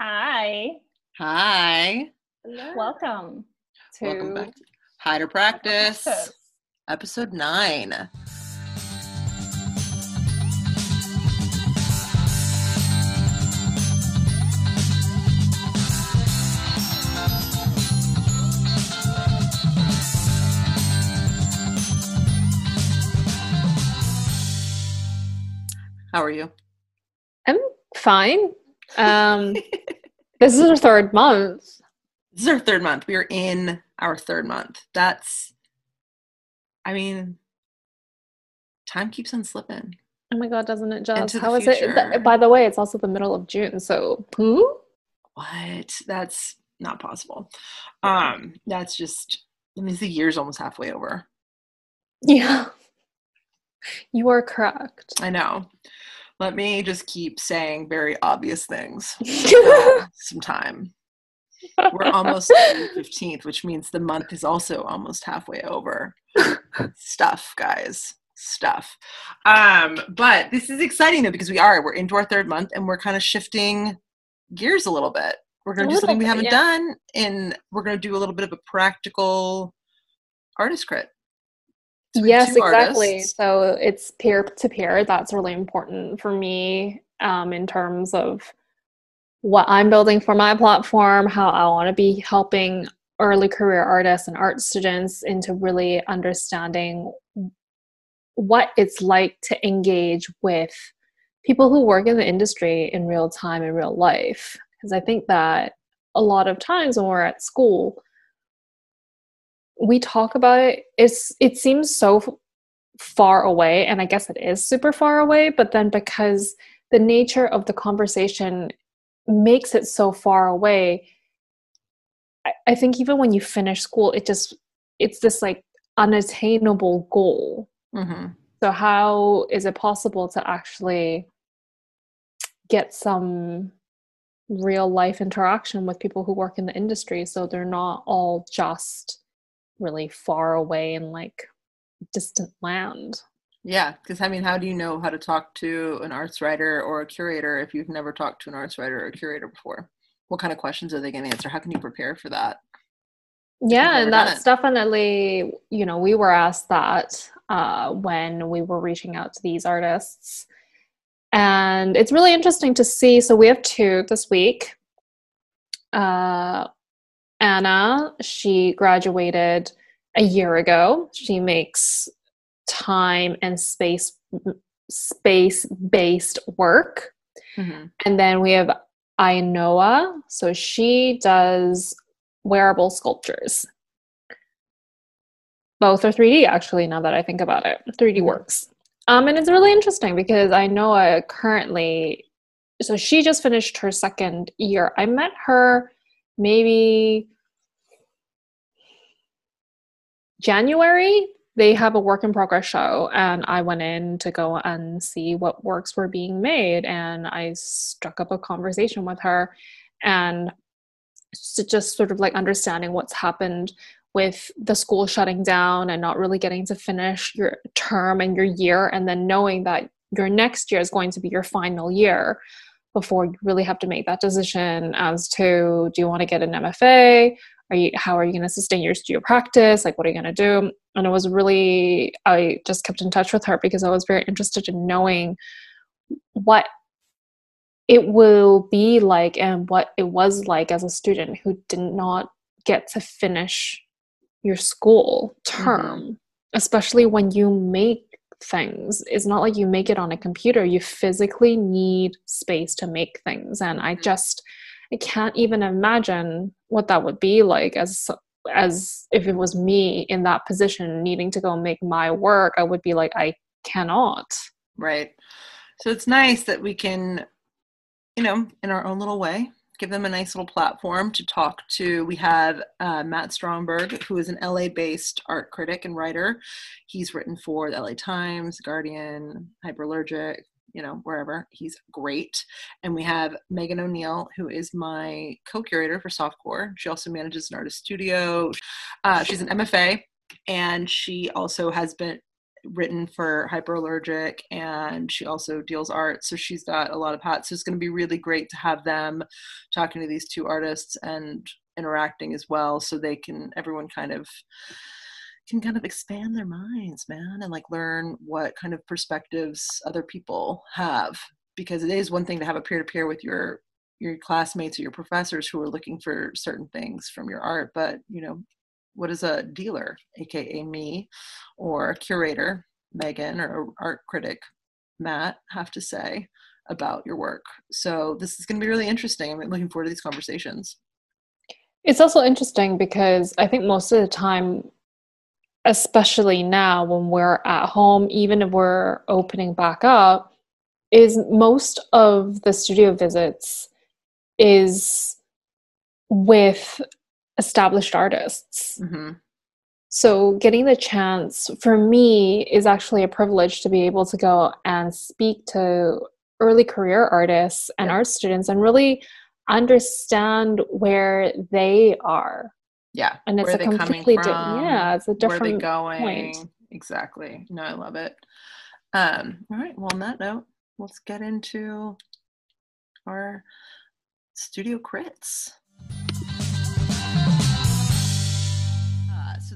Hi. Hi. Welcome to Welcome back to Hider Practice, Practice. episode nine. How are you? I'm fine. Um, this is our third month. This is our third month. We are in our third month. That's, I mean, time keeps on slipping. Oh my god, doesn't it just? How is it? future. By the way, it's also the middle of June, so hmm? What? That's not possible. Um, that's just, that means the year's almost halfway over. yeah, you are correct. I know. Let me just keep saying very obvious things. Some time. We're almost the 15th, which means the month is also almost halfway over. Stuff, guys. Stuff. Um, but this is exciting though because we are. We're into our third month and we're kind of shifting gears a little bit. We're gonna A do something we haven't yeah. done, and we're gonna do a little bit of a practical artist crit. So we have yes, exactly. artists. So it's peer to peer. That's really important for me um, in terms of what I'm building for my platform, how I want to be helping early career artists and art students into really understanding what it's like to engage with people who work in the industry in real time in real life. Because I think that a lot of times when we're at school, we talk about it it's it seems so far away and i guess it is super far away but then because the nature of the conversation makes it so far away I, I think even when you finish school it just it's this like unattainable goal Mhm. so how is it possible to actually get some real life interaction with people who work in the industry so they're not all just really far away in like distant land. Yeah, because I mean, how do you know how to talk to an arts writer or a curator if you've never talked to an arts writer or a curator before? What kind of questions are they going to answer? How can you prepare for that? Yeah, and that's definitely, you know, we were asked that uh, when we were reaching out to these artists. And it's really interesting to see. So we have two this week. Uh, Anna, she graduated a year ago. She makes time and space space based work. Mhm. And then we have Ainhoa. So she does wearable sculptures. Both are 3D actually, now that I think about it. 3D Mhm. works. Um, and it's really interesting because Ainhoa currently, so she just finished her second year. I met her maybe January. They have a work in progress show, and I went in to go and see what works were being made. And I struck up a conversation with her, and just sort of like understanding what's happened with the school shutting down and not really getting to finish your term and your year, and then knowing that your next year is going to be your final year before you really have to make that decision as to do you want to get an MFA? Are you how are you going to sustain your studio practice? Like what are you going to do? And it was really I just kept in touch with her because I was very interested in knowing what it will be like and what it was like as a student who did not get to finish your school mm-hmm. term, especially when you make things. It's not like you make it on a computer. You physically need space to make things. And I Mhm. just I can't even imagine what that would be like as as if it was me in that position needing to go make my work. I would be like, I cannot. Right. So it's nice that we can, you know, in our own little way, give them a nice little platform to talk to. We have uh, Matt Stromberg, who is an LA based art critic and writer. He's written for the LA Times, Guardian, Hyperallergic, you know, wherever. He's great. And we have Megan O'Neill, who is my co curator for Softcore. She also manages an artist studio. Uh, she's an MFA, and she also has been written for hyperallergic and she also deals art so she's got a lot of hats. So it's going to be really great to have them talking to these two artists and interacting as well so they can everyone kind of can kind of expand their minds man and like learn what kind of perspectives other people have. Because it is one thing to have a peer-to-peer with your your classmates or your professors who are looking for certain things from your art but you know what does a dealer aka me or a curator megan or art critic matt have to say about your work. So this is going to be really interesting. I'm looking forward to these conversations. It's also interesting because i think most of the time especially now when we're at home even if we're opening back up is most of the studio visits is with established artists. Mm-hmm. So, getting the chance for me is actually a privilege to be able to go and speak to early career artists and yeah. art students and really understand where they are. Yeah. And it's a completely different, yeah, it's a different where they going. Point. Exactly. No, I love it. Um, all right. Well, on that note, let's get into our studio crits.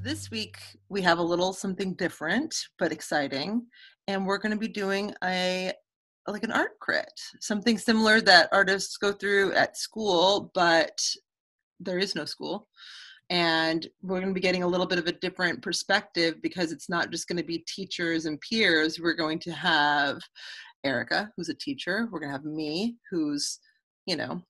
This week we have a little something different but exciting, and we're going to be doing a like an art crit, something similar that artists go through at school, but there is no school. And we're going to be getting a little bit of a different perspective because it's not just going to be teachers and peers. We're going to have Erica, who's a teacher. We're going to have me, who's, you know,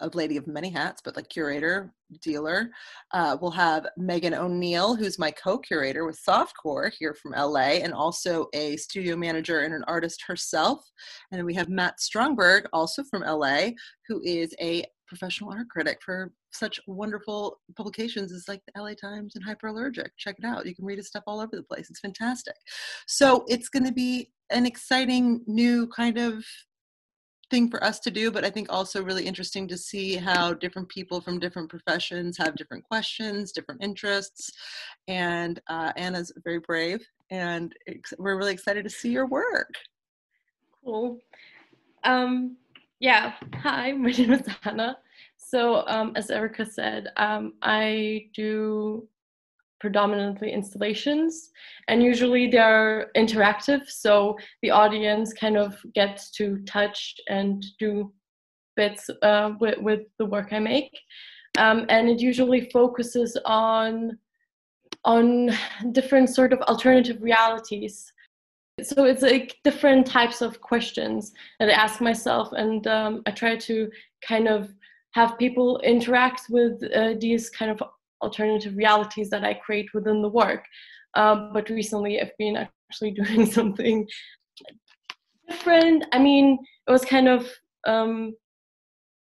a lady of many hats, but like curator, dealer. Uh, we'll have Megan O'Neill, who's my co-curator with Softcore here from LA, and also a studio manager and an artist herself. And then we have Matt Stromberg, also from LA, who is a professional art critic for such wonderful publications as like the LA Times and Hyperallergic. Check it out. You can read his stuff all over the place. It's fantastic. So it's going to be an exciting new kind of thing for us to do, but I think also really interesting to see how different people from different professions have different questions, different interests. And uh, Anna's very brave, and we're really excited to see your work. Cool. Um, yeah, hi, my name is Anna. So, um, as Erica said, um, I do predominantly installations and usually they're interactive so the audience kind of gets to touch and do bits uh, with, with the work i make. Um, and it usually focuses on on different sort of alternative realities. So it's like different types of questions that i ask myself and um, i try to kind of have people interact with uh, these kind of alternative realities that I create within the work. Um, but recently, I've been actually doing something different. I mean, it was kind of, um,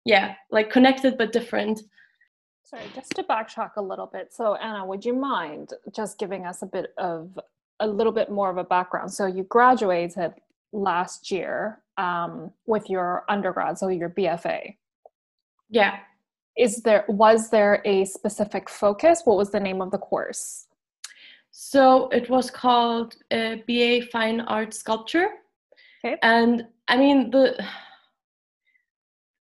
yeah, like connected but different. Sorry, just to backtrack a little bit. So, Anna, would you mind just giving us a bit of a little bit more of a background? So, you graduated last year um, with your undergrad, so your BFA. Yeah is there was there a specific focus? What was the name of the course? So it was called uh, ba fine art sculpture. Okay. And i mean the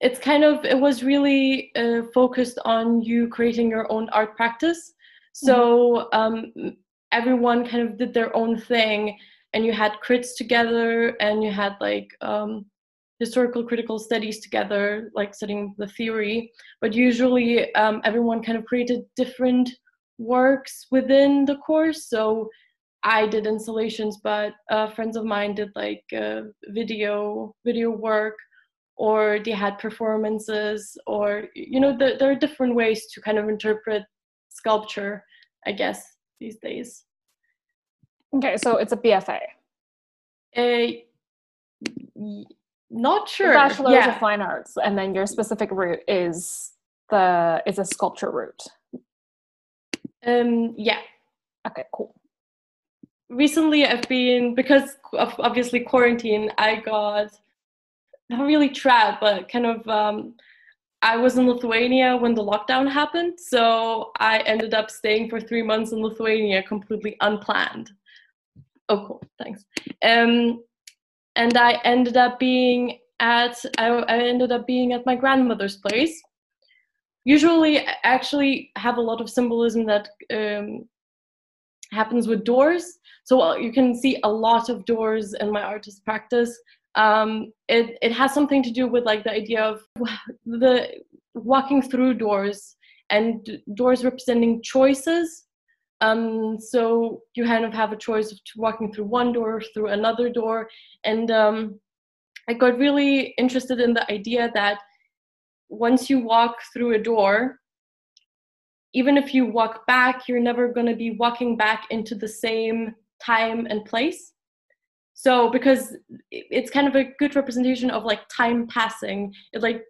it's kind of it was really uh, focused on you creating your own art practice. So mm-hmm. um, everyone kind of did their own thing and you had crits together and you had like um, historical critical studies together, like studying the theory, but usually um, everyone kind of created different works within the course. So I did installations, but uh, friends of mine did like uh, video video work, or they had performances, or you know, the, there are different ways to kind of interpret sculpture, I guess, these days. Okay, so it's a BFA. A not sure. Bachelor's yeah. of Fine Arts, and then your specific route is the is a sculpture route. Um. Yeah. Okay. Cool. Recently, I've been because of obviously quarantine. I got not really trapped, but kind of. Um, I was in Lithuania when the lockdown happened, so I ended up staying for three months in Lithuania completely unplanned Oh, cool. Thanks. Um, and I ended up being at I, I ended up being at my grandmother's place. Usually, I actually have a lot of symbolism that um, happens with doors. So you can see a lot of doors in my artist practice. Um, it it has something to do with like the idea of the walking through doors and doors representing choices um, so you kind of have a choice of walking through one door, through another door. And um, I got really interested in the idea that once you walk through a door, even if you walk back, you're never going to be walking back into the same time and place. So because it's kind of a good representation of like time passing, it like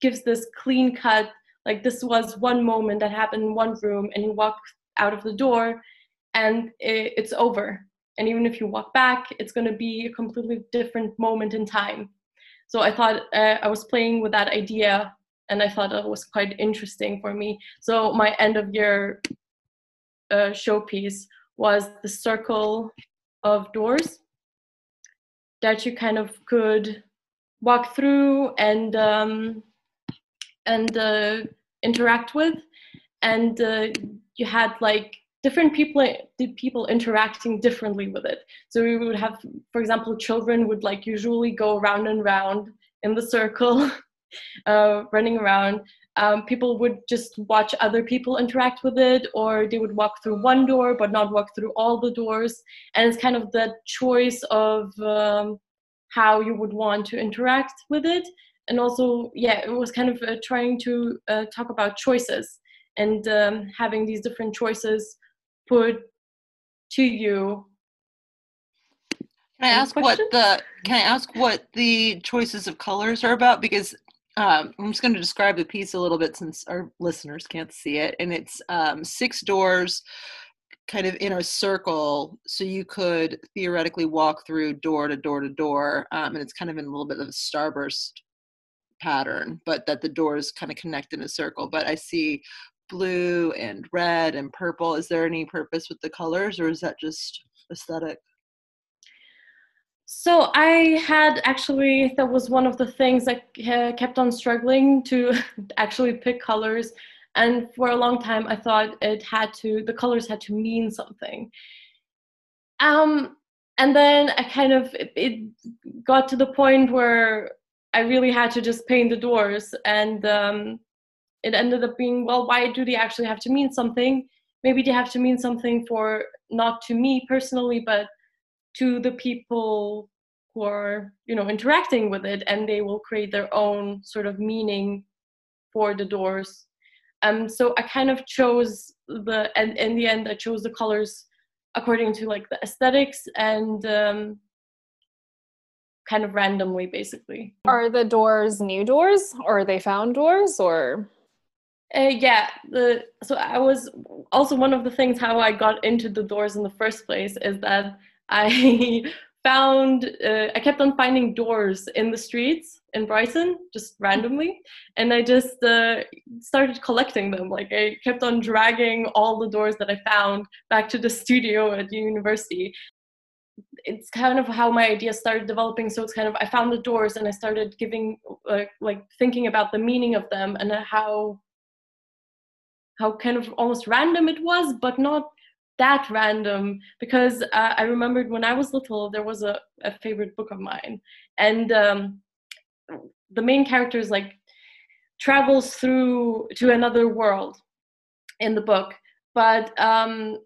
gives this clean cut, like this was one moment that happened in one room and you walk out of the door and it, it's over. And even if you walk back it's going to be a completely different moment in time. So i thought uh, i was playing with that idea and i thought it was quite interesting for me. So my end of year uh, showpiece was the circle of doors that you kind of could walk through and um, and uh, interact with and uh, you had like different people people interacting differently with it. So we would have for example children would like usually go round and round in the circle uh, running around. Um, people would just watch other people interact with it or they would walk through one door but not walk through all the doors. And it's kind of the choice of um, how you would want to interact with it. And also yeah it was kind of uh, trying to uh, talk about choices and um, having these different choices put to you. Can i ask what the can i ask what the choices of colors are about? Because um, i'm just going to describe the piece a little bit since our listeners can't see it and it's um, six doors kind of in a circle so you could theoretically walk through door to door to door um, and it's kind of in a little bit of a starburst pattern but that the doors kind of connect in a circle but i see blue and red and purple. Is there any purpose with the colors or is that just aesthetic? So I had actually, that was one of the things I kept on struggling to actually pick colors. And for a long time, I thought it had to, the colors had to mean something. Um, and then I kind of, it, it got to the point where I really had to just paint the doors. And um, it ended up being well why do they actually have to mean something? Maybe they have to mean something for not to me personally but to the people who are you know interacting with it and they will create their own sort of meaning for the doors. Um so i kind of chose the and in the end i chose the colors according to like the aesthetics and um kind of randomly basically. Are the doors new doors or are they found doors or uh, yeah, the so I was also one of the things how I got into the doors in the first place is that I found uh, I kept on finding doors in the streets in Brighton just randomly, and I just uh, started collecting them. Like I kept on dragging all the doors that I found back to the studio at the university. It's kind of how my idea started developing. So it's kind of I found the doors and I started giving uh, like thinking about the meaning of them and how how kind of almost random it was, but not that random. Because uh, I remembered when I was little, there was a, a favorite book of mine, and um, the main character is like travels through to another world in the book, but um,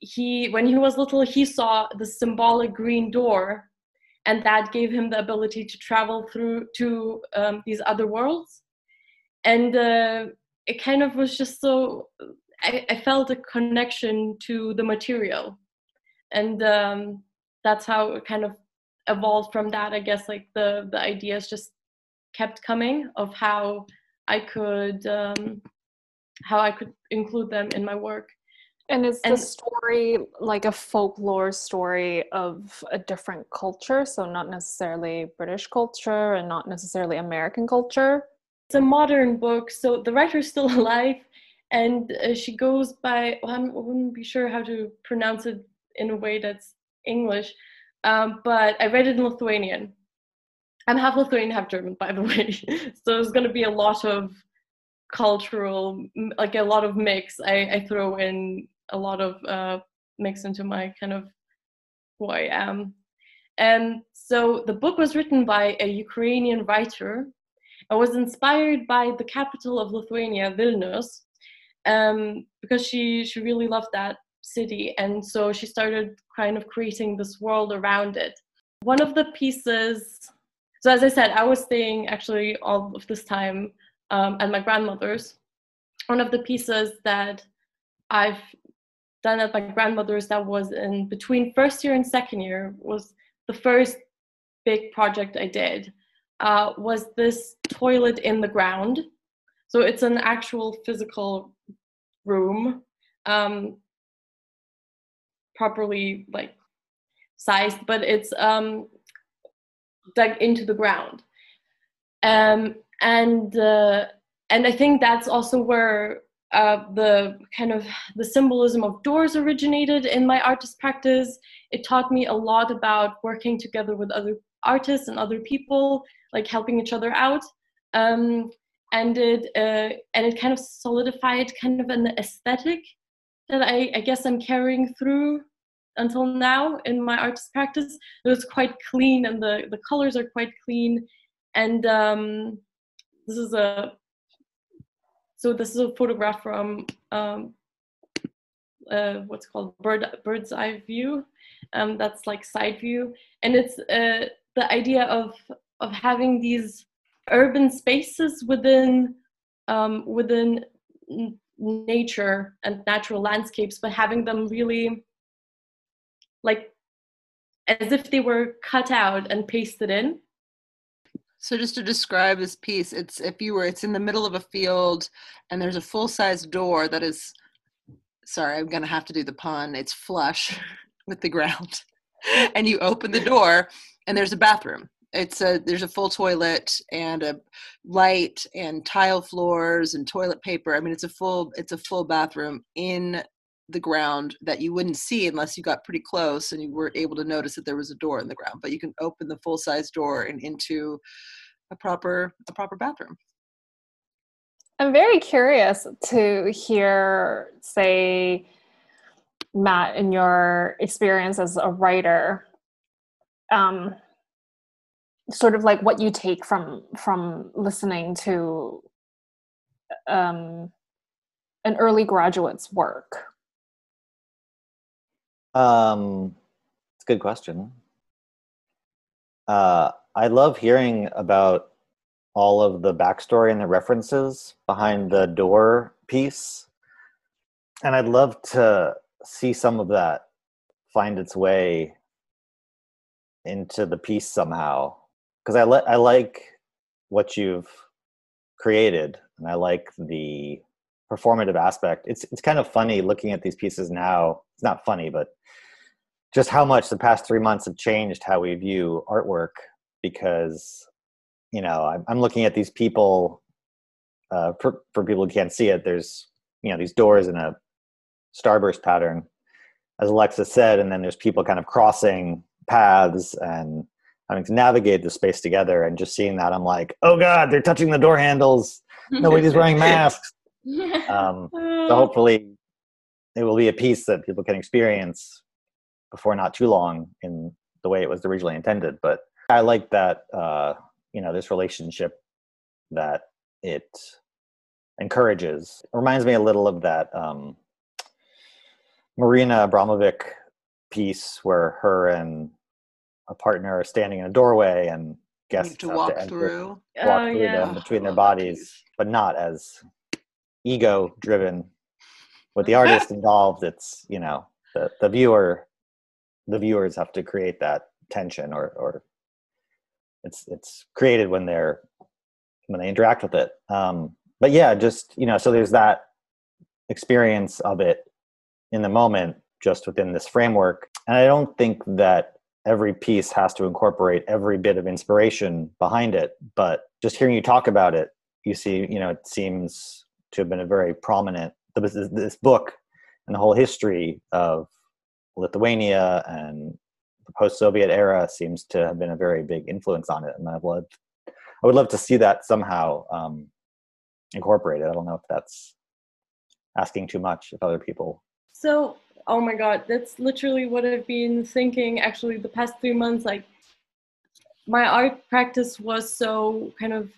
he when he was little, he saw the symbolic green door, and that gave him the ability to travel through to um, these other worlds, and. Uh, it kind of was just so I, I felt a connection to the material. And um, that's how it kind of evolved from that i guess like the the ideas just kept coming of how i could um, how i could include them in my work. And is and, the story like a folklore story of a different culture? So not necessarily british culture and not necessarily american culture it's a modern book, so the writer's still alive, and uh, she goes by. Well, I wouldn't be sure how to pronounce it in a way that's English, um, but I read it in Lithuanian. I'm half Lithuanian, half German, by the way. so it's going to be a lot of cultural, like a lot of mix. I, I throw in a lot of uh, mix into my kind of who I am. And so the book was written by a Ukrainian writer. I was inspired by the capital of Lithuania, Vilnius, um, because she she really loved that city, and so she started kind of creating this world around it. One of the pieces. So as I said, I was staying actually all of this time um, at my grandmother's. One of the pieces that I've done at my grandmother's that was in between first year and second year was the first big project I did uh, was this toilet in the ground. So it's an actual physical room, um, properly like sized, but it's um, dug into the ground. Um, and uh, and I think that's also where uh, the kind of the symbolism of doors originated in my artist practice. It taught me a lot about working together with other artists and other people, like helping each other out. Um, and it uh, and it kind of solidified kind of an aesthetic that I, I guess I'm carrying through until now in my artist practice. It was quite clean, and the the colors are quite clean. And um, this is a so this is a photograph from um, uh, what's called bird bird's eye view. Um, that's like side view, and it's uh, the idea of of having these urban spaces within um, within nature and natural landscapes, but having them really like as if they were cut out and pasted in so just to describe this piece, it's if you were it's in the middle of a field and there's a full-size door that is sorry, I'm to have to do the pun. It's flush with the ground. and you open the door and there's a bathroom. It's a there's a full toilet and a light and tile floors and toilet paper. I mean it's a full it's a full bathroom in the ground that you wouldn't see unless you got pretty close and you were able to notice that there was a door in the ground but you can open the full size door and into a proper a proper bathroom i'm very curious to hear say matt in your experience as a writer um sort of like what you take from from listening to um an early graduate's work um, it's a good question. Uh, I love hearing about all of the backstory and the references behind the door piece. And I'd love to see some of that find its way into the piece somehow. Because I, le- I like what you've created and I like the performative aspect. It's, it's kind of funny looking at these pieces now. It's not funny, but just how much the past three months have changed how we view artwork because you know i'm, I'm looking at these people uh, for, for people who can't see it there's you know these doors in a starburst pattern as alexis said and then there's people kind of crossing paths and having to navigate the space together and just seeing that i'm like oh god they're touching the door handles nobody's wearing masks um, so hopefully it will be a piece that people can experience before not too long in the way it was originally intended. But I like that uh, you know this relationship that it encourages. It reminds me a little of that um, Marina Abramovic piece where her and a partner standing in a doorway and guests to walk to through, walk oh, through yeah. them between their bodies, but not as ego driven. With the artist involved, it's you know the the viewer the viewers have to create that tension or or it's it's created when they're when they interact with it um but yeah just you know so there's that experience of it in the moment just within this framework and i don't think that every piece has to incorporate every bit of inspiration behind it but just hearing you talk about it you see you know it seems to have been a very prominent this, book and the whole history of Lithuania and the post-Soviet era seems to have been a very big influence on it, and I'd love, I would love to see that somehow um, incorporated. I don't know if that's asking too much of other people. So, oh my God, that's literally what I've been thinking. Actually, the past three months, like my art practice was so kind of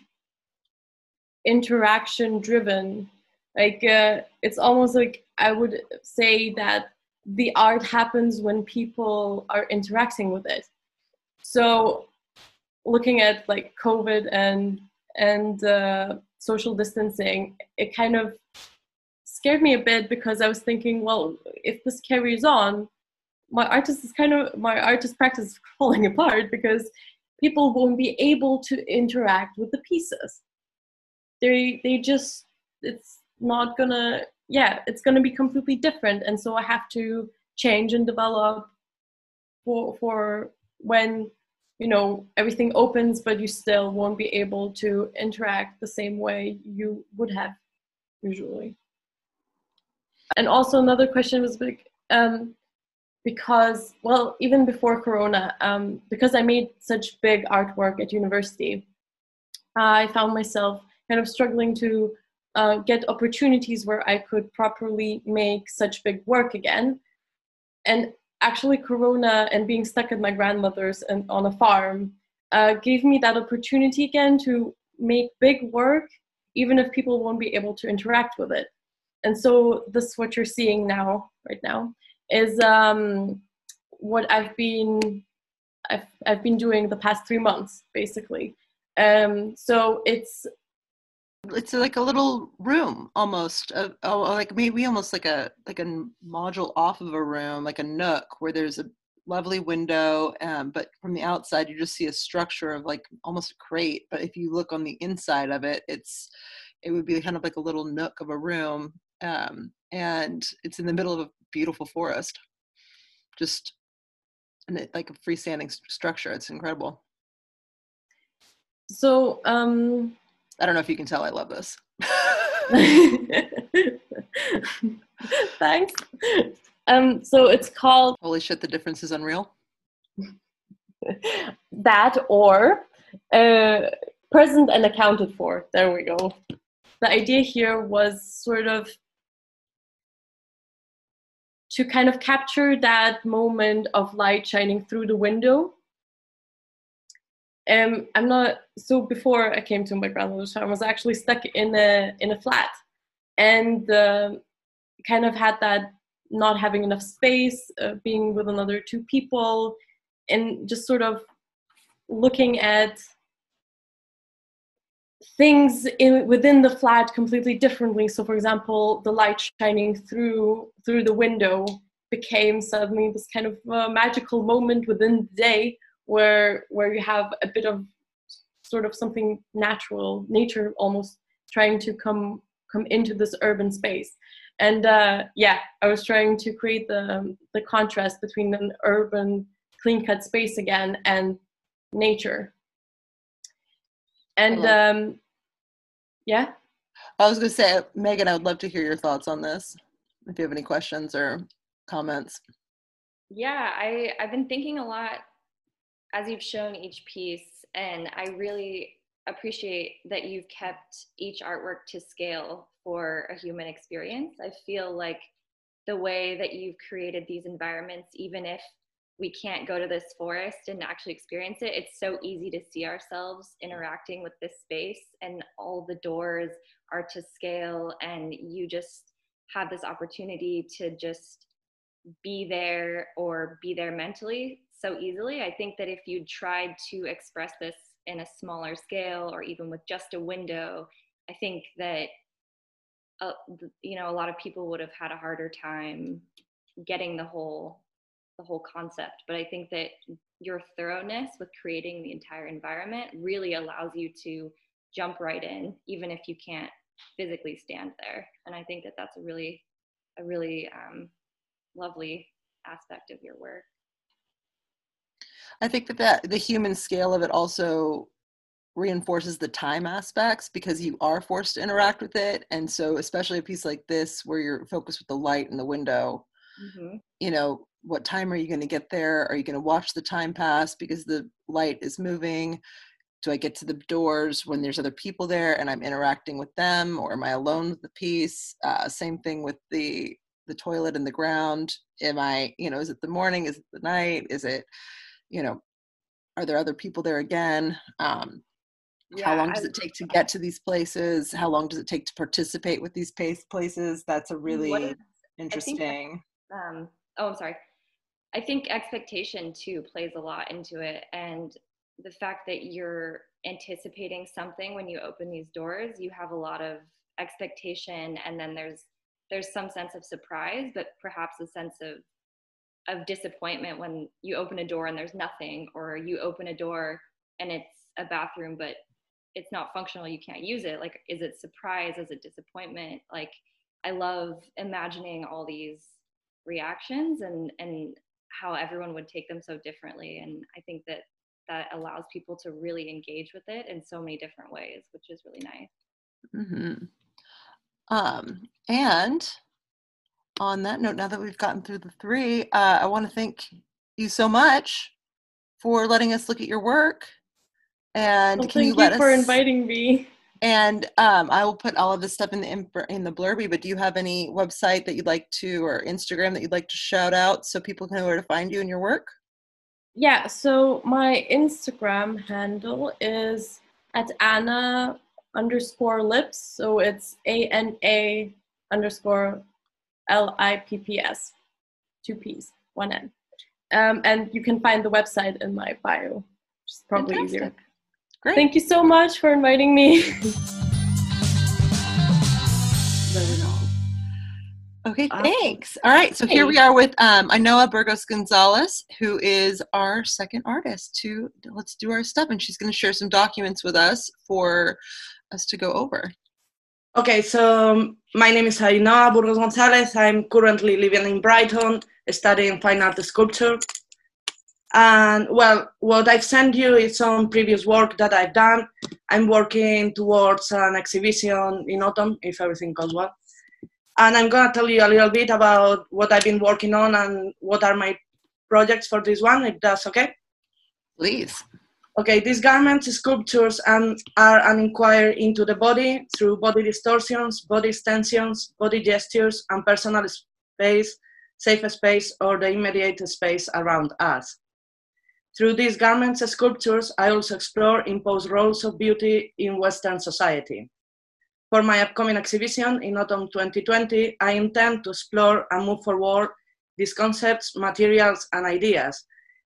interaction driven like uh, it's almost like i would say that the art happens when people are interacting with it so looking at like covid and and uh, social distancing it kind of scared me a bit because i was thinking well if this carries on my artist is kind of my artist practice is falling apart because people won't be able to interact with the pieces. They they just it's not gonna yeah it's gonna be completely different. And so i have to change and develop for for when you know everything opens but you still won't be able to interact the same way you would have usually and also another question was big um, because well even before corona um, because i made such big artwork at university i found myself kind of struggling to uh, get opportunities where I could properly make such big work again. And actually, Corona and being stuck at my grandmother's and on a farm uh, gave me that opportunity again to make big work, even if people won't be able to interact with it. And so, this what you're seeing now, right now, is um, what I've been I've, I've been doing the past three months, basically. Um, so it's it's like a little room almost uh, oh, like maybe almost like a like a module off of a room like a nook where there's a lovely window um, but from the outside you just see a structure of like almost a crate but if you look on the inside of it it's it would be kind of like a little nook of a room um, and it's in the middle of a beautiful forest just and it, like a freestanding st- structure it's incredible so um I don't know if you can tell I love this. Thanks. Um, so it's called Holy shit, the difference is unreal. that or uh, present and accounted for. There we go. The idea here was sort of to kind of capture that moment of light shining through the window. Um, I'm not so before I came to my grandmother's I was actually stuck in a in a flat, and uh, kind of had that not having enough space, uh, being with another two people, and just sort of looking at things in within the flat completely differently. So, for example, the light shining through through the window became suddenly this kind of uh, magical moment within the day where where you have a bit of sort of something natural, nature almost trying to come come into this urban space. And uh, yeah, I was trying to create the the contrast between an urban, clean cut space again and nature. And um, yeah. I was going to say, Megan, I would love to hear your thoughts on this. If you have any questions or comments. Yeah, I I've been thinking a lot as you've shown each piece, and I really appreciate that you've kept each artwork to scale for a human experience. I feel like the way that you've created these environments, even if we can't go to this forest and actually experience it, it's so easy to see ourselves interacting with this space, and all the doors are to scale, and you just have this opportunity to just be there or be there mentally so easily. I think that if you tried to express this in a smaller scale or even with just a window, I think that uh, you know a lot of people would have had a harder time getting the whole the whole concept. But I think that your thoroughness with creating the entire environment really allows you to jump right in, even if you can't physically stand there. And I think that that's a really a really um, lovely aspect of your work. I think that, that the human scale of it also reinforces the time aspects because you are forced to interact with it. And so, especially a piece like this where you're focused with the light in the window, mm-hmm. you know, what time are you going to get there? Are you going to watch the time pass because the light is moving? Do i get to the doors when there's other people there and i'm interacting with them or am i alone with the piece? Uh, same thing with the the toilet in the ground. Am i you know is it the morning? Is it the night? Is it you know are there other people there again? Um, how long does it take to get to these places? How long does it take to participate with these pace places? That's a really is- interesting. um oh i'm sorry i think expectation too plays a lot into it and the fact that you're anticipating something when you open these doors you have a lot of expectation and then there's there's some sense of surprise but perhaps a sense of of disappointment when you open a door and there's nothing or you open a door and it's a bathroom but it's not functional you can't use it. Like is it surprise? Is it disappointment? Like i love imagining all these reactions and and how everyone would take them so differently and i think that that allows people to really engage with it in so many different ways which is really nice hmm Um, and on that note, now that we've gotten through the three, uh, I want to thank you so much for letting us look at your work. And Well, can you thank let you for us? inviting me. And um, I will put all of this stuff in the imp- in the blurby. But do you have any website that you'd like to, or Instagram that you'd like to shout out so people can know where to find you and your work? Yeah, so my Instagram handle is at Anna underscore lips. So it's A N A underscore L I P P S. Two P's, one N. Um, and you can find the website in my bio, which is probably easier. Fantastic. Great. Thank you so much for inviting me. Okay, Awesome. thanks. All right, so here we are with um, Ainhoa Burgos Gonzalez, who is our second artist. To let's do our stuff, and she's going to share some documents with us for us to go over. Okay, so um, my name is Ainhoa Burgos Gonzalez. I'm currently living in Brighton, studying fine art sculpture. And well, what I've sent you is some previous work that I've done. I'm working towards an exhibition in autumn, if everything goes well. And I'm gonna tell you a little bit about what I've been working on and what are my projects for this one, if that's okay. Please. Okay, these garments, sculptures, and are an inquiry into the body through body distortions, body extensions, body gestures, and personal space, safe space, or the immediate space around us. Through these garments, and sculptures, I also explore imposed roles of beauty in Western society. For my upcoming exhibition in autumn 2020, I intend to explore and move forward these concepts, materials, and ideas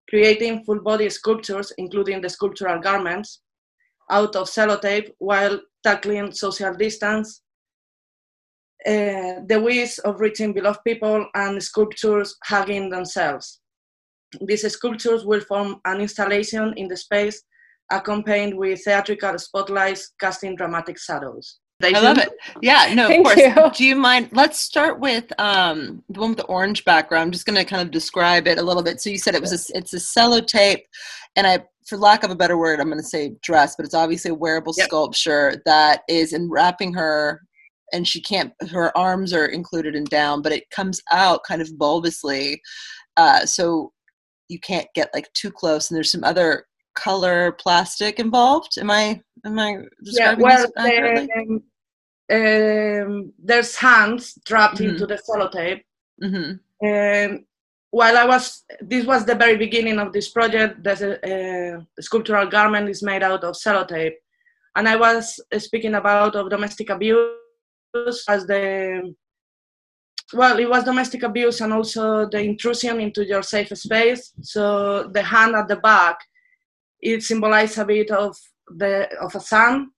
creating full body sculptures, including the sculptural garments, out of sellotape while tackling social distance, uh, the ways of reaching beloved people, and sculptures hugging themselves. These sculptures will form an installation in the space, accompanied with theatrical spotlights casting dramatic shadows. I love it. Yeah, no, of course. you. Do you mind? Let's start with um, the one with the orange background. I'm just going to kind of describe it a little bit. So you said it was a, it's a sellotape, and I, for lack of a better word, I'm going to say dress, but it's obviously a wearable Yep. sculpture that is enwrapping her, and she can't. Her arms are included in down, but it comes out kind of bulbously, uh, so you can't get like too close. And there's some other color plastic involved. Am I am I Yeah, describing well, this um, um, there's hands trapped Mhm. into the sellotape. Mm-hmm. Um, while I was, this was the very beginning of this project. There's a, a sculptural garment is made out of sellotape, and I was speaking about of domestic abuse as the well, it was domestic abuse and also the intrusion into your safe space. So the hand at the back, it symbolizes a bit of the of a sun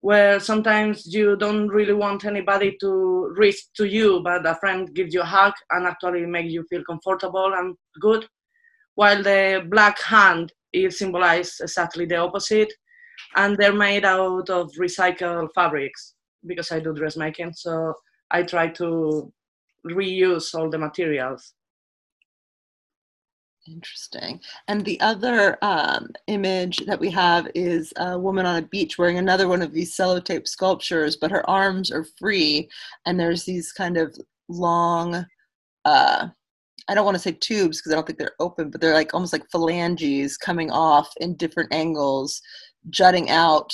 where sometimes you don't really want anybody to reach to you, but a friend gives you a hug and actually makes you feel comfortable and good. While the black hand is symbolized exactly the opposite, and they're made out of recycled fabrics because I do dressmaking, so I try to reuse all the materials. Interesting. And the other um, image that we have is a woman on a beach wearing another one of these sellotape sculptures, but her arms are free, and there's these kind of long, uh, I don't want to say tubes because I don't think they're open, but they're like almost like phalanges coming off in different angles, jutting out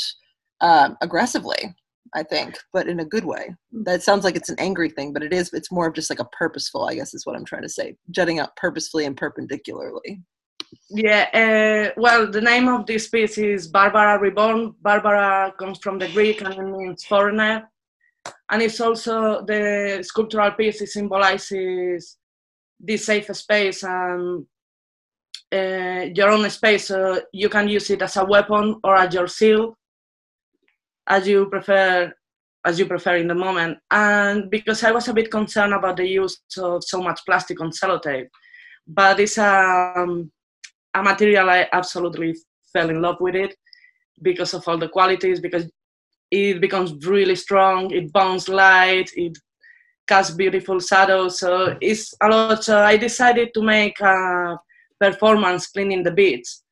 um, aggressively. I think, but in a good way. That sounds like it's an angry thing, but it is. It's more of just like a purposeful. I guess is what I'm trying to say. Jutting out purposefully and perpendicularly. Yeah, uh, well, the name of this piece is Barbara Reborn. Barbara comes from the Greek and it means foreigner. And it's also the sculptural piece, it symbolizes this safe space and uh, your own space. So you can use it as a weapon or as your shield as you prefer as you prefer in the moment. And because i was a bit concerned about the use of so much plastic on sellotape but it's um, a material i absolutely fell in love with it because of all the qualities because it becomes really strong it bounces light it casts beautiful shadows. So it's a lot. So i decided to make a performance cleaning the beads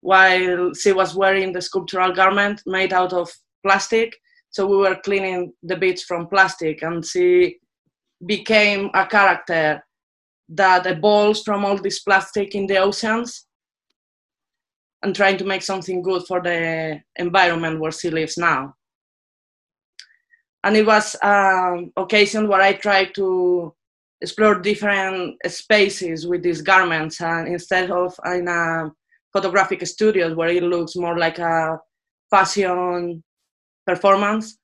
while she was wearing the sculptural garment made out of plastic. So we were cleaning the beads from plastic, and she became a character that evolves from all this plastic in the oceans and trying to make something good for the environment where she lives now. And it was an occasion where I tried to explore different spaces with these garments and instead of in a photographic studio where it looks more like a fashion performance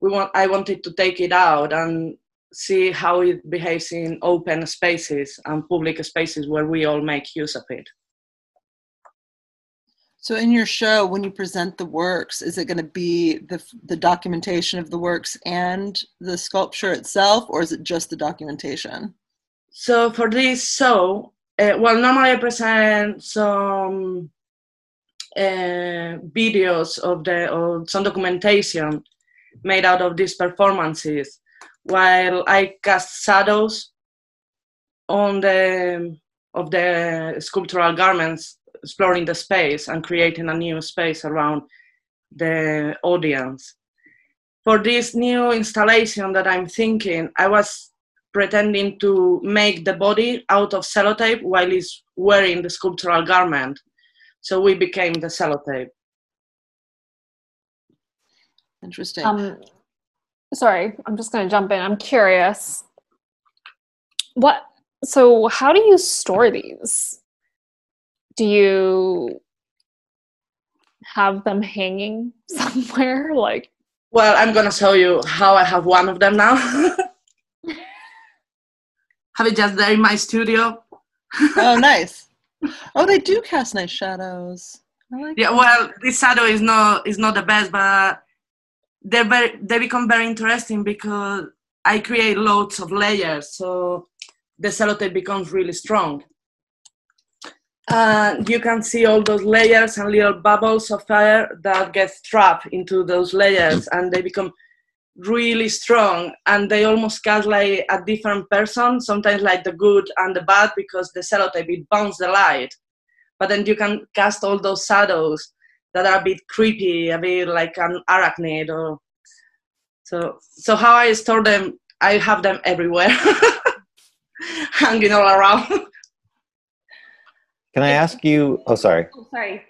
we want i wanted to take it out and see how it behaves in open spaces and public spaces where we all make use of it. So in your show when you present the works is it going to be the the documentation of the works and the sculpture itself or is it just the documentation? So for this show uh, well normally i present some uh, videos of the or some documentation made out of these performances while i cast shadows on the of the sculptural garments exploring the space and creating a new space around the audience. For this new installation that i'm thinking i was pretending to make the body out of sellotape while he's wearing the sculptural garment so we became the sellotape. Interesting. Um, sorry, I'm just going to jump in. I'm curious. What? So, how do you store these? Do you have them hanging somewhere? Like, well, I'm gonna show you how I have one of them now. have it just there in my studio. oh, nice. Oh, they do cast nice shadows. Like yeah, well, this shadow is not is not the best, but they're very they become very interesting because I create loads of layers, so the sellotape becomes really strong. And you can see all those layers and little bubbles of fire that get trapped into those layers, and they become really strong and they almost cast like a different person sometimes like the good and the bad because the sellotape it bounces the light. But then you can cast all those shadows that are a bit creepy a bit like an arachnid or so so how i store them i have them everywhere hanging all around. Can i ask you oh sorry. Oh, sorry.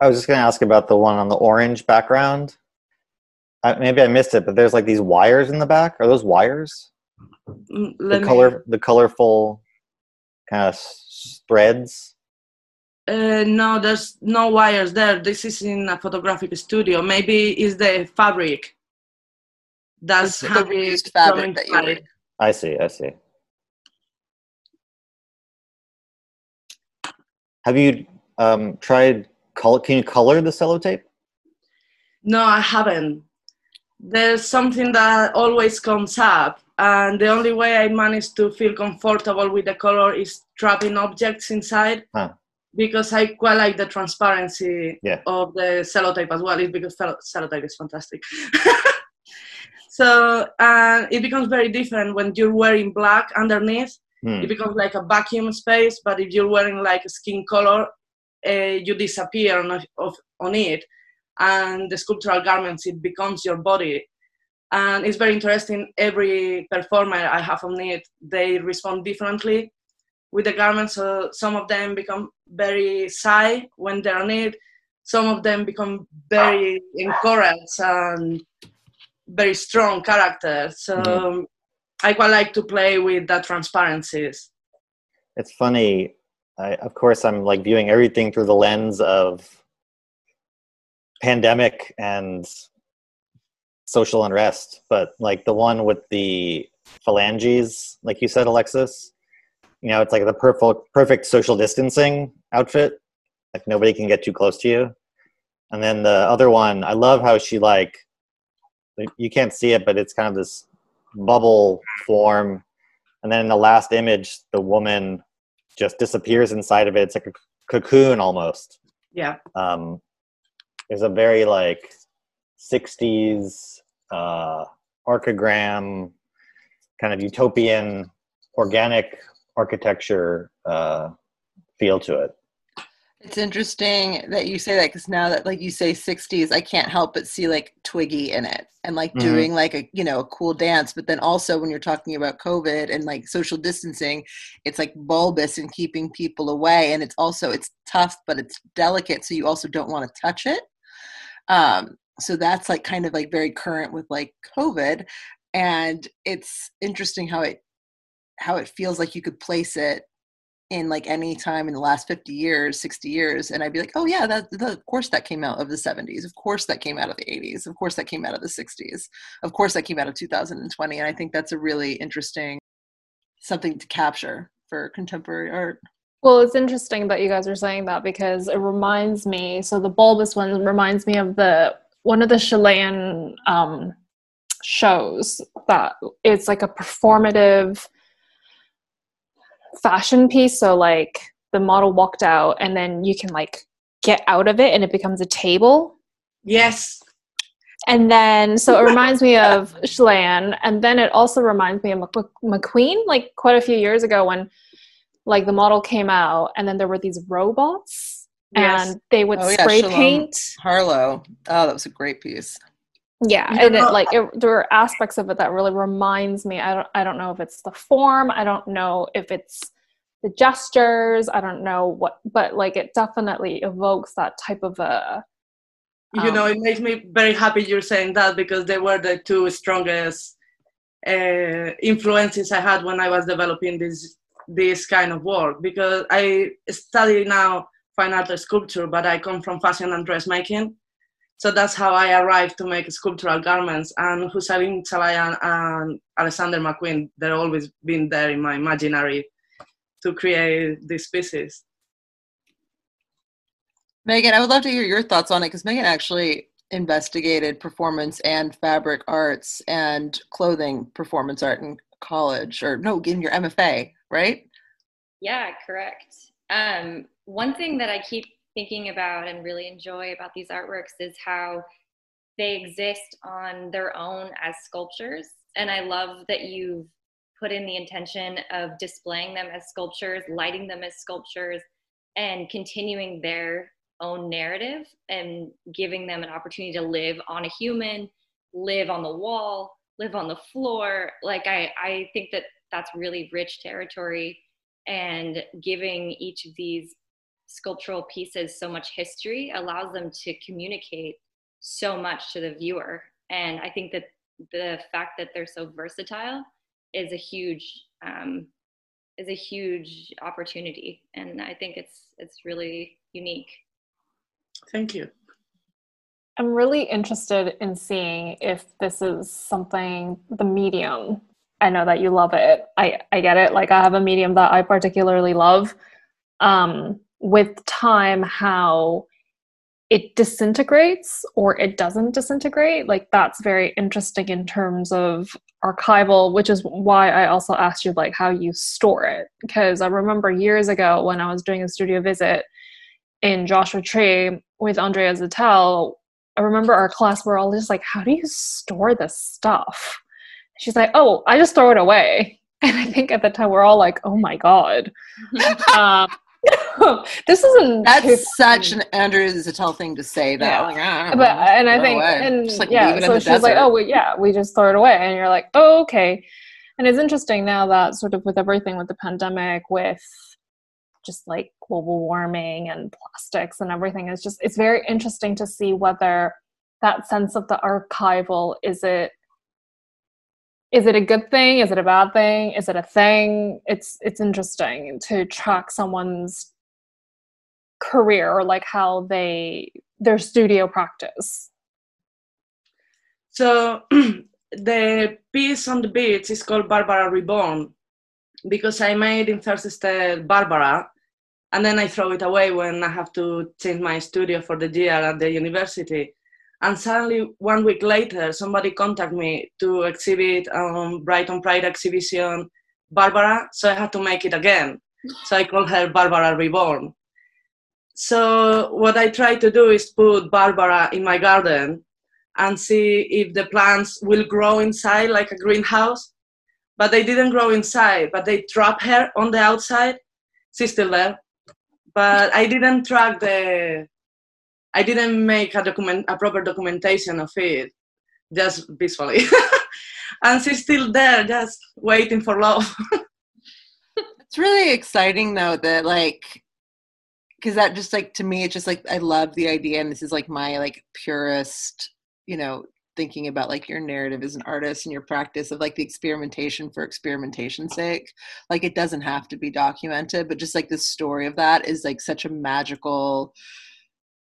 I was just going to ask about the one on the orange background I, maybe I missed it, but there's like these wires in the back. Are those wires? Mm, the color, the colorful kind of threads. Uh, no, there's no wires there. This is in a photographic studio. Maybe is the fabric. That's the reused fabric that you. I see. I see. Have you um, tried color? Can you color the sellotape? No, I haven't there's something that always comes up and the only way i manage to feel comfortable with the color is trapping objects inside huh. because i quite like the transparency yeah. of the sellotape as well it's because sellotape is fantastic so uh, it becomes very different when you're wearing black underneath hmm. it becomes like a vacuum space but if you're wearing like a skin color uh, you disappear on, of, on it and the sculptural garments it becomes your body and it's very interesting every performer i have on it they respond differently with the garments. So some of them become very shy when they're on it. Some of them become very encouraged and very strong characters. So mm-hmm. I quite like to play with the transparencies. It's funny. I, of course, I'm like viewing everything through the lens of pandemic and social unrest, but like the one with the phalanges, like you said, Alexis, you know, it's like the perfect perfect social distancing outfit. Like nobody can get too close to you. And then the other one, I love how she like you can't see it, but it's kind of this bubble form. And then in the last image, the woman just disappears inside of it. It's like a cocoon almost. Yeah. Um, there's a very like 60s uh, archigram kind of utopian organic architecture uh, feel to it. It's interesting that you say that because now that like you say 60s, I can't help but see like Twiggy in it and like mm-hmm. doing like a you know a cool dance. But then also when you're talking about COVID and like social distancing, it's like bulbous and keeping people away. And it's also it's tough, but it's delicate, so you also don't want to touch it. Um, so that's like kind of like very current with like COVID. And it's interesting how it how it feels like you could place it in like any time in the last 50 years 60 years and i'd be like oh yeah that, that, of course that came out of the 70s of course that came out of the 80s of course that came out of the 60s of course that came out of 2020 and i think that's a really interesting something to capture for contemporary art well it's interesting that you guys are saying that because it reminds me so the bulbous one reminds me of the one of the chilean um, shows that it's like a performative fashion piece. So like the model walked out and then you can like get out of it and it becomes a table. Yes. And then so it reminds me of Chilean. And then it also reminds me of McQueen like quite a few years ago when like the model came out and then there were these robots yes. and they would oh, spray yeah, paint. Harlow. Oh that was a great piece. Yeah and it, like it, there are aspects of it that really reminds me i don't i don't know if it's the form i don't know if it's the gestures i don't know what but like it definitely evokes that type of a um, you know um, it makes me very happy you're saying that because they were the two strongest uh, influences i had when i was developing this this kind of work because i study now fine art sculpture but i come from fashion and dressmaking so that's how I arrived to make sculptural garments. And Hussein Chalayan and Alexander McQueen, they've always been there in my imaginary to create these pieces. Megan, I would love to hear your thoughts on it because Megan actually investigated performance and fabric arts and clothing performance art in college, or no, in your MFA, right? Yeah, correct. Um, one thing that I keep thinking about and really enjoy about these artworks is how they exist on their own as sculptures. And I love that you've put in the intention of displaying them as sculptures, lighting them as sculptures, and continuing their own narrative and giving them an opportunity to live on a human, live on the wall, live on the floor. Like, I, I think that that's really rich territory and giving each of these sculptural pieces so much history allows them to communicate so much to the viewer. And i think that the fact that they're so versatile is a huge um, is a huge opportunity. And i think it's it's really unique. Thank you. I'm really interested in seeing if this is something the medium i know that you love it. I i get it. Like i have a medium that i particularly love um with time how it disintegrates or it doesn't disintegrate. Like that's very interesting in terms of archival which is why i also asked you like how you store it. Because i remember years ago when i was doing a studio visit in joshua tree with andrea zittel i remember our class were all just like how do you store this stuff she's like oh i just throw it away and i think at the time we're all like oh my god um, this isn't that's such an Andrea Zittel thing to say though. Yeah. Like, ah, but and I think away. and like yeah, so she's like, oh well, yeah, we just throw it away, and you're like, oh okay. And it's interesting now that sort of with everything with the pandemic, with just like global warming and plastics and everything, it's just it's very interesting to see whether that sense of the archival is it is it a good thing? Is it a bad thing? Is it a thing? It's it's interesting to track someone's career or like how they their studio practice. So the piece on the beach is called barbara reborn because i made in first step barbara and then i throw it away when i have to change my studio for the year at the university and suddenly, one week later, somebody contacted me to exhibit um, Brighton Pride exhibition Barbara, so I had to make it again. So I called her Barbara Reborn. So what I try to do is put Barbara in my garden and see if the plants will grow inside like a greenhouse. But they didn't grow inside, but they trap her on the outside. She's still there. But I didn't track the I didn't make a document a proper documentation of it, just visually. and she's still there, just waiting for love. it's really exciting though that like because that just like to me it's just like I love the idea and this is like my like purest, you know, thinking about like your narrative as an artist and your practice of like the experimentation for experimentation's sake. Like it doesn't have to be documented, but just like the story of that is like such a magical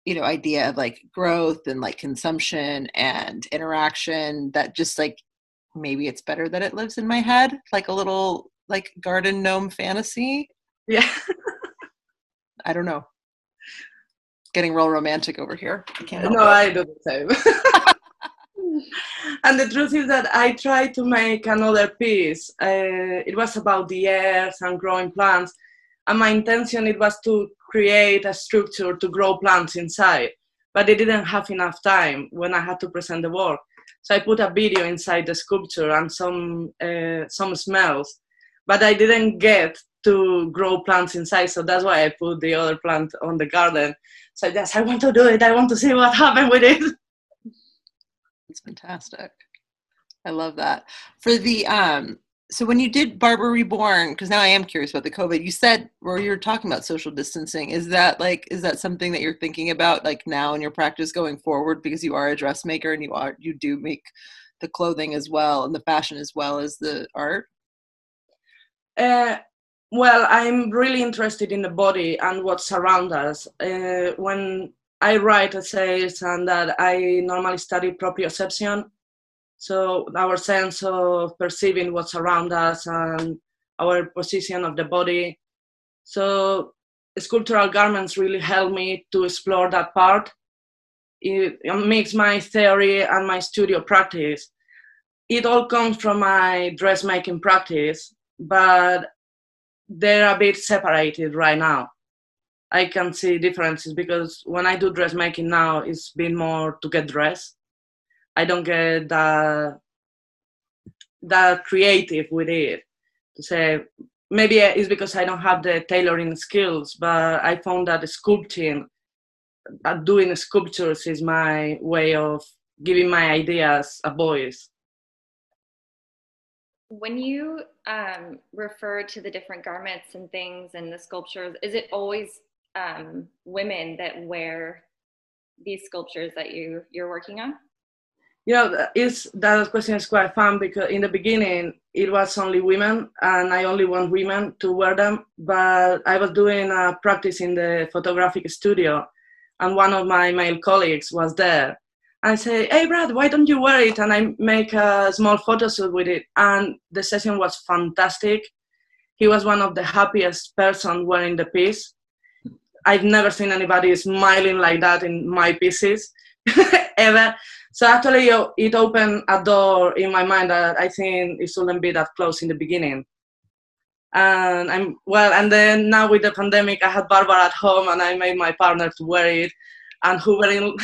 you know idea of like growth and like consumption and interaction that just like maybe it's better that it lives in my head like a little like garden gnome fantasy? Yeah. I don't know. Getting real romantic over here. I can't no it. i do the same. And the truth is that i tried to make another piece. Uh, it was about the earth and growing plants and my intention it was to create a structure to grow plants inside but I didn't have enough time when I had to present the work. So I put a video inside the sculpture and some uh, some smells, but I didn't get to grow plants inside. So that's why I put the other plant on the garden. So yes, I want to do it. I want to see what happened with it. It's fantastic. I love that. For the um so when you did Barbara Reborn, because now I am curious about the COVID, you said or you were talking about social distancing. Is that like is that something that you're thinking about like now in your practice going forward because you are a dressmaker and you are you do make the clothing as well and the fashion as well as the art? Uh, well, I'm really interested in the body and what's around us. Uh, when I write essays and that I normally study proprioception, so our sense of perceiving what's around us and our position of the body. So sculptural garments really help me to explore that part. It, makes my theory and my studio practice. It all comes from my dressmaking practice, but they're a bit separated right now. I can see differences because when I do dressmaking now, it's been more to get dressed I don't get that that creative with it to say maybe it's because I don't have the tailoring skills, but I found that sculpting, doing sculptures is my way of giving my ideas a voice. When you um, refer to the different garments and things and the sculptures, is it always um, women that wear these sculptures that you you're working on? You know it's that question is quite fun because in the beginning it was only women and i only want women to wear them but i was doing a practice in the photographic studio and one of my male colleagues was there. I say hey brad why don't you wear it? And i make a small photo shoot with it and the session was fantastic. He was one of the happiest person wearing the piece. I've never seen anybody smiling like that in my pieces ever so actually, it opened a door in my mind that I think it shouldn't be that close in the beginning. And I'm well, and then now with the pandemic, I had Barbara at home, and I made my partner to wear it, and hoovering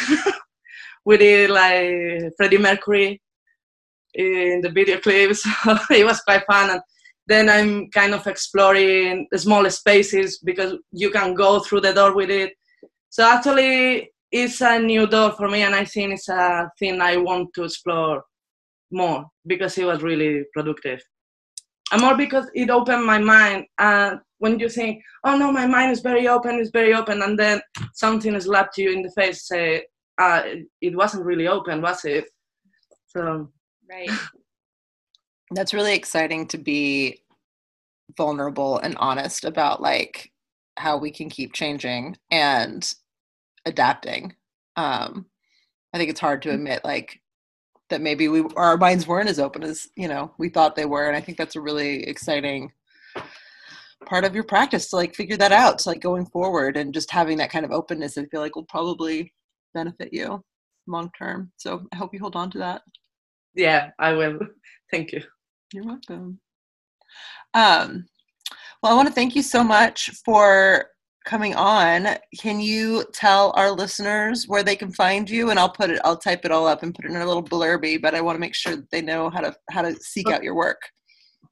with it like Freddie Mercury in the video clips. it was quite fun. And then I'm kind of exploring the small spaces because you can go through the door with it. So actually, it's a new door for me, and I think it's a thing I want to explore more because it was really productive. and more because it opened my mind. And when you think, oh no, my mind is very open, it's very open, and then something is slapped you in the face, say, uh, it wasn't really open, was it? So Right. That's really exciting to be vulnerable and honest about like how we can keep changing and adapting. Um, I think it's hard to admit like that maybe we our minds weren't as open as you know we thought they were, and I think that's a really exciting part of your practice to like figure that out to like going forward and just having that kind of openness i feel like will probably benefit you long term so i hope you hold on to that yeah, I will. Thank you. you're welcome um well i want to thank you so much for coming on can you tell our listeners where they can find you and i'll put it i'll type it all up and put it in a little blurby but i want to make sure that they know how to how to seek out your work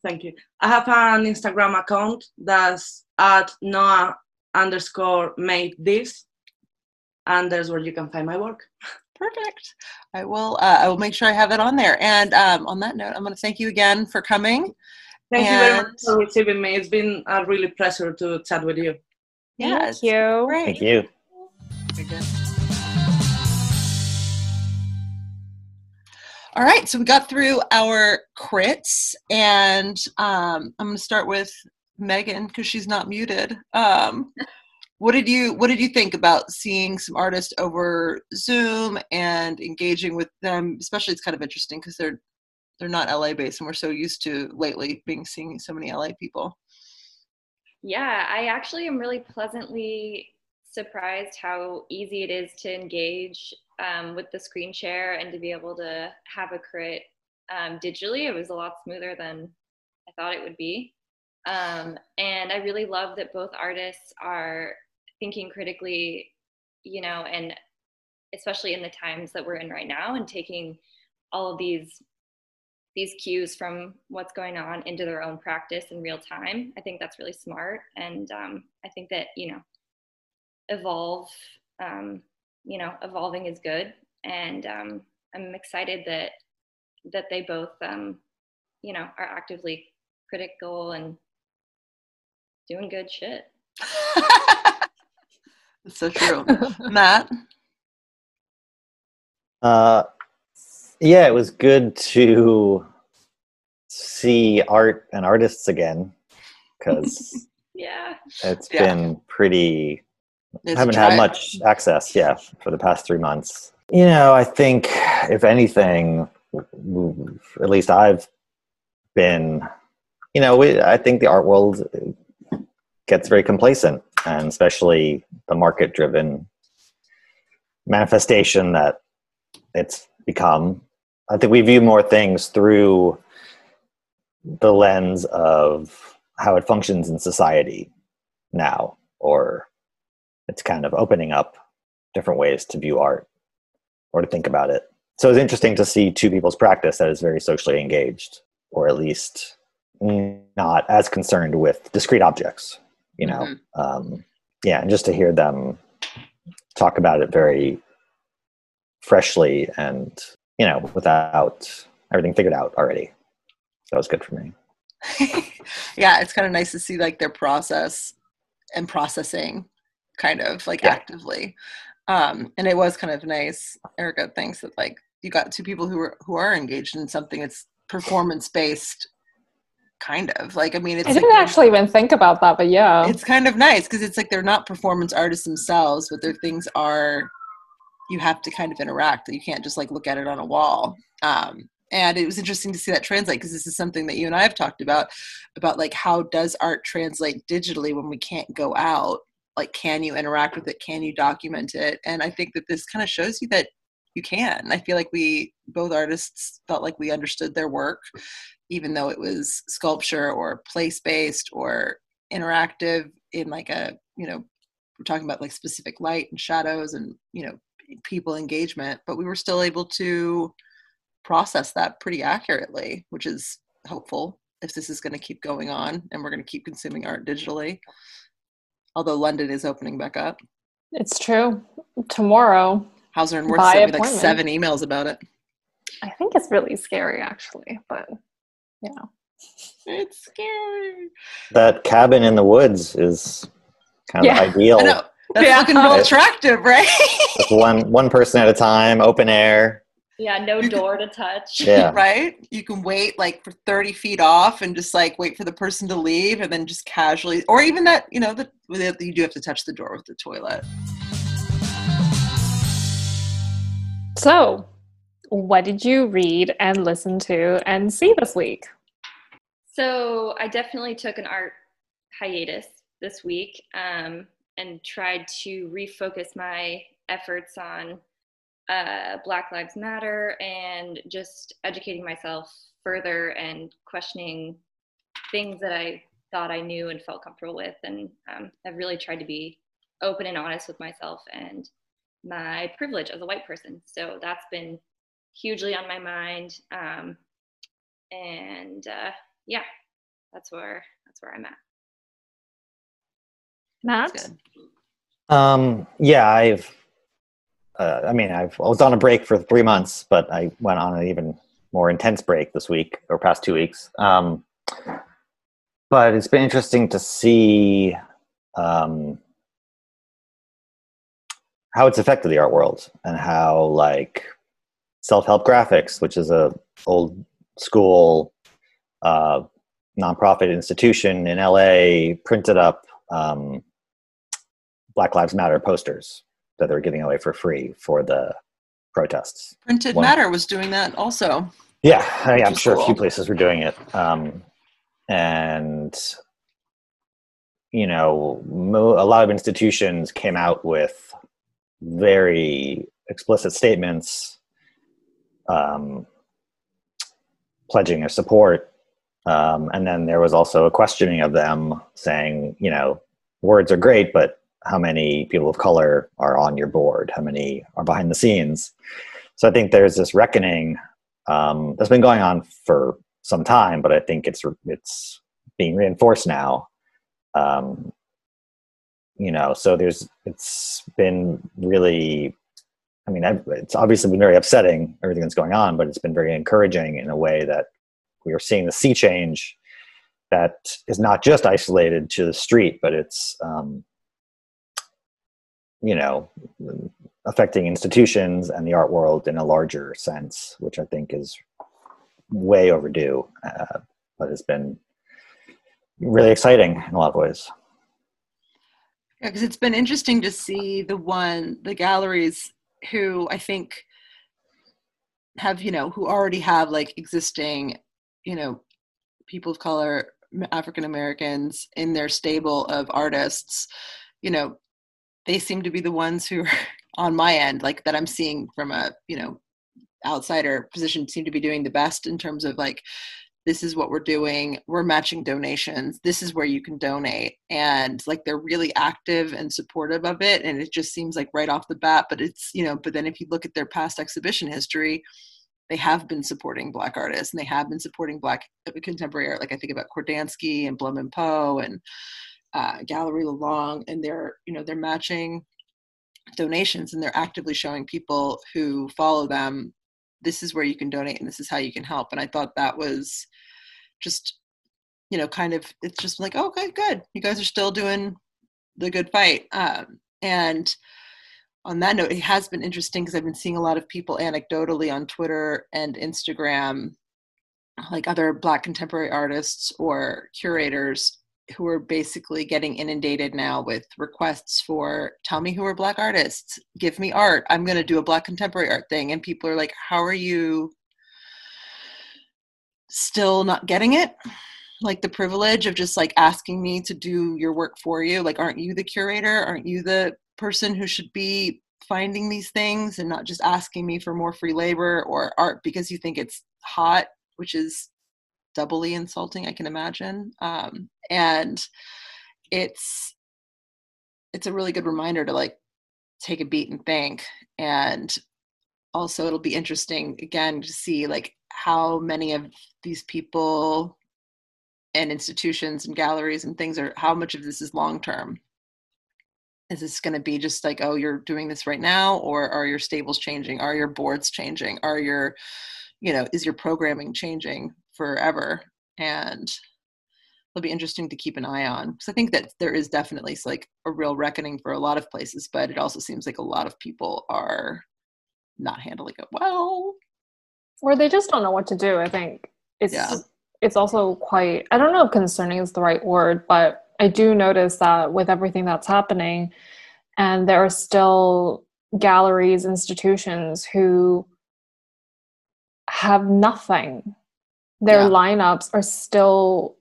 Thank you. I have an Instagram account that's at Ainhoa underscore made this, and there's where you can find my work. Perfect. I will. Uh, I will make sure I have that on there. And um, on that note, I'm going to thank you again for coming. Thank you very much for receiving me. It's been a really pleasure to chat with you. Yes. Thank you. Great. Thank you. All right, so we got through our crits, and um, I'm going to start with Megan because she's not muted. Um, what did you What did you think about seeing some artists over Zoom and engaging with them? Especially, it's kind of interesting because they're they're not LA based, and we're so used to lately being seeing so many LA people. Yeah, I actually am really pleasantly surprised how easy it is to engage um, with the screen share and to be able to have a crit um, digitally. It was a lot smoother than I thought it would be. Um, and I really love that both artists are thinking critically, you know, and especially in the times that we're in right now and taking all of these these cues from what's going on into their own practice in real time. I think that's really smart, and um, I think that you know, evolve. Um, you know, evolving is good, and um, I'm excited that that they both, um, you know, are actively critical and doing good shit. That's so true, Matt. Uh, yeah, it was good to see art and artists again because Yeah. it's Yeah. been pretty. It's haven't dry- had much access, yeah, for the past three months. You know, I think if anything, at least I've been, you know, we, I think the art world gets very complacent, and especially the market-driven manifestation that it's become. I think we view more things through the lens of how it functions in society now, or it's kind of opening up different ways to view art or to think about it. So it's interesting to see two people's practice that is very socially engaged, or at least not as concerned with discrete objects, you know? Mhm. Um, yeah, and just to hear them talk about it very freshly and, you know, without everything figured out already. That was good for me. yeah, it's kind of nice to see like their process and processing kind of like Yeah. actively. Um, and it was kind of nice. Erica thinks that like you got two people who are who are engaged in something that's performance based kind of like I mean it's I didn't they're- actually even think about that, but yeah. it's kind of nice because it's like they're not performance artists themselves, but their things are you have to kind of interact. You can't just like look at it on a wall. Um, and it was interesting to see that translate because this is something that you and I have talked about about like how does art translate digitally when we can't go out? Like, can you interact with it? Can you document it? And I think that this kind of shows you that you can. I feel like we both artists felt like we understood their work, even though it was sculpture or place based or interactive in like a you know we're talking about like specific light and shadows and you know people engagement but we were still able to process that pretty accurately which is hopeful if this is going to keep going on and we're going to keep consuming art digitally although london is opening back up it's true. Tomorrow, hauser and Wirth By sent me like seven emails about it I think it's really scary, actually. But yeah, It's scary. That cabin in the woods is kind of Yeah. ideal. I know. That's Yeah. looking real Right. attractive, right? Just one one person at a time, open air. Yeah, no door to touch. Yeah. right? You can wait like for 30 feet off and just like wait for the person to leave and then just casually, or even that, you know, the, you do have to touch the door with the toilet. So, what did you read and listen to and see this week? So I definitely took an art hiatus this week um, and tried to refocus my efforts on uh, Black Lives Matter and just educating myself further and questioning things that I thought I knew and felt comfortable with. And um, I've really tried to be open and honest with myself and my privilege as a white person. So that's been hugely on my mind. Um, and uh, yeah, that's where that's where I'm at. Matt? Um, yeah, I've. Uh, I mean, I've I was on a break for three months, but I went on an even more intense break this week or past two weeks. Um, but it's been interesting to see um, how it's affected the art world and how like self-help graphics, which is a old school uh, nonprofit institution in LA, printed up um, Black Lives Matter posters that they're giving away for free for the protests. Printed One- Matter was doing that also. Yeah, I, I'm is sure a few places were doing it. Um, and, you know, mo- a lot of institutions came out with very explicit statements um, pledging their support. Um, and then there was also a questioning of them saying, you know, words are great, but how many people of color are on your board? How many are behind the scenes? So I think there's this reckoning um, that's been going on for some time, but I think it's it's being reinforced now. Um, you know, so there's it's been really, I mean, it's obviously been very upsetting everything that's going on, but it's been very encouraging in a way that we are seeing the sea change that is not just isolated to the street, but it's um, you know affecting institutions and the art world in a larger sense, which I think is way overdue, uh, but has been really exciting in a lot of ways. Yeah, because it's been interesting to see the one, the galleries who I think have, you know, who already have like existing, you know, people of color, African Americans in their stable of artists, you know, they seem to be the ones who are on my end, like that I'm seeing from a, you know, outsider position seem to be doing the best in terms of like this is what we're doing we're matching donations this is where you can donate. And like they're really active and supportive of it and it just seems like right off the bat but it's you know but then if you look at their past exhibition history they have been supporting black artists and they have been supporting black contemporary art. Like i think about kordansky and blum and poe and uh, gallery lalong and they're you know they're matching donations and they're actively showing people who follow them this is where you can donate and this is how you can help. And i thought that was just you know kind of it's just like oh, okay good. You guys are still doing the good fight. Um, and on that note it has been interesting because i've been seeing a lot of people anecdotally on twitter and instagram like other black contemporary artists or curators who are basically getting inundated now with requests for tell me who are black artists. Give me art. I'm going to do a black contemporary art thing. And people are like how are you still not getting it? Like the privilege of just like asking me to do your work for you? Like aren't you the curator? Aren't you the person who should be finding these things and not just asking me for more free labor or art because you think it's hot? Which is doubly insulting i can imagine um, and it's it's a really good reminder to like take a beat and think and also it'll be interesting again to see like how many of these people and institutions and galleries and things are how much of this is long term is this going to be just like oh you're doing this right now or are your stables changing? Are your boards changing? Are your you know is your programming changing forever and it'll be interesting to keep an eye on because I think that there is definitely like a real reckoning for a lot of places, but it also seems like a lot of people are not handling it well. Or they just don't know what to do. I think it's Yeah. it's also quite I don't know if concerning is the right word, but I do notice that with everything that's happening and there are still galleries, institutions who have nothing. Their Yeah. lineups are still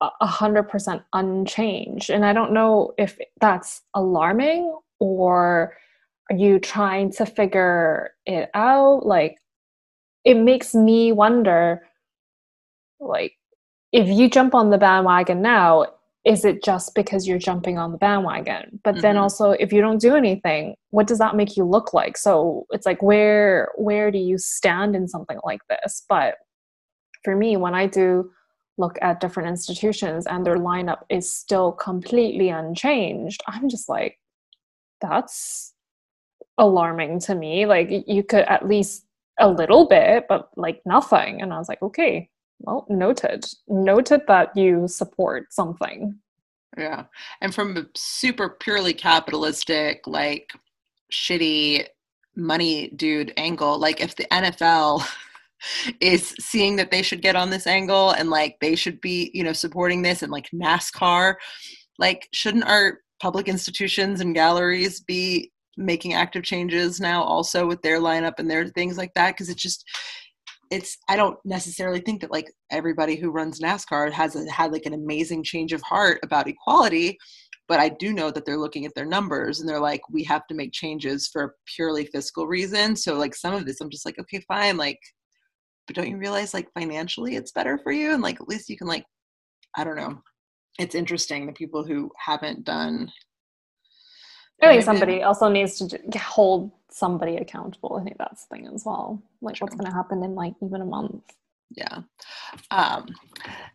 a a hundred percent unchanged. And I don't know if that's alarming or are you trying to figure it out? Like it makes me wonder like if you jump on the bandwagon now is it just because you're jumping on the bandwagon but then Mhm. also if you don't do anything what does that make you look like so it's like where where do you stand in something like this but for me when i do look at different institutions and their lineup is still completely unchanged i'm just like that's alarming to me. Like you could at least a little bit but like nothing. And i was like okay well noted. Noted that you support something. Yeah. And from a super purely capitalistic, like shitty money dude angle, like if the NFL is seeing that they should get on this angle and like they should be, you know, supporting this and like NASCAR, like shouldn't our public institutions and galleries be making active changes now also with their lineup and their things like that? Because it's just it's I don't necessarily think that like everybody who runs NASCAR has a, had like an amazing change of heart about equality, but I do know that they're looking at their numbers and they're like, we have to make changes for purely fiscal reasons. So like some of this, I'm just like, okay, fine, like, but don't you realize like financially it's better for you and like at least you can like, I don't know. It's interesting the people who haven't done. i think somebody also needs to j- hold somebody accountable i think that's the thing as well like what's going to happen in like even a month Yeah. Um,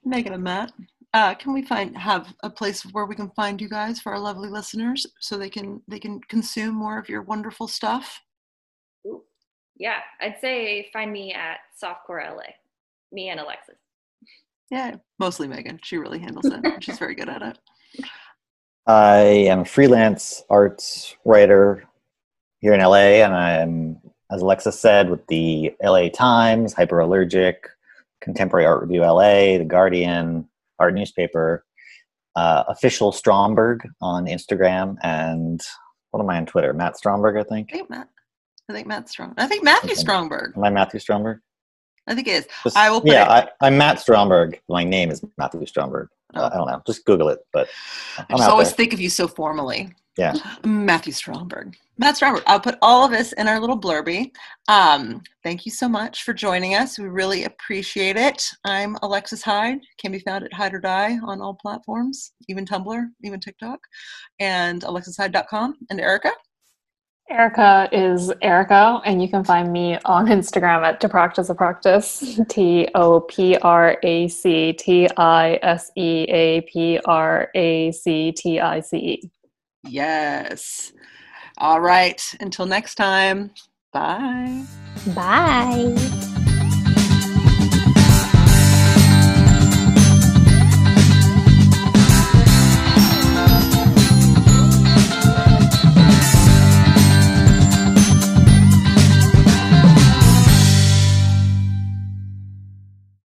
Megan and Matt, uh, can we find have a place where we can find you guys for our lovely listeners so they can they can consume more of your wonderful stuff? Ooh. Yeah, I'd say find me at Softcore LA. Me and Alexis. Yeah, mostly Megan. She really handles it. She's very good at it. I am a freelance arts writer here in LA, and I'm, as Alexa said, with the LA Times, Hyperallergic, Contemporary Art Review LA, The Guardian, art newspaper, uh, official Stromberg on Instagram, and what am I on Twitter? Matt Stromberg, I think. I think Matt. I think Matt Strong. I think Matthew Okay. Strongberg. Am I Matthew Strongberg? I think it is. Just- I will put yeah, it- I, I'm Matt Stromberg. My name is Matthew Stromberg. Oh. I don't know. Just Google it. But I I'm just out always there. think of you so formally. Yeah. Matthew Stromberg. Matt Stromberg. I'll put all of this in our little blurby. Um, thank you so much for joining us. We really appreciate it. I'm Alexis Hyde. Can be found at Hyde or Die on all platforms, even Tumblr, even TikTok, and alexishyde.com. And Erica. Erica is Erica, and you can find me on Instagram at To Practice a Practice, T O P R A C T I S E A P R A C T I C E. Yes. All right. Until next time. Bye. Bye.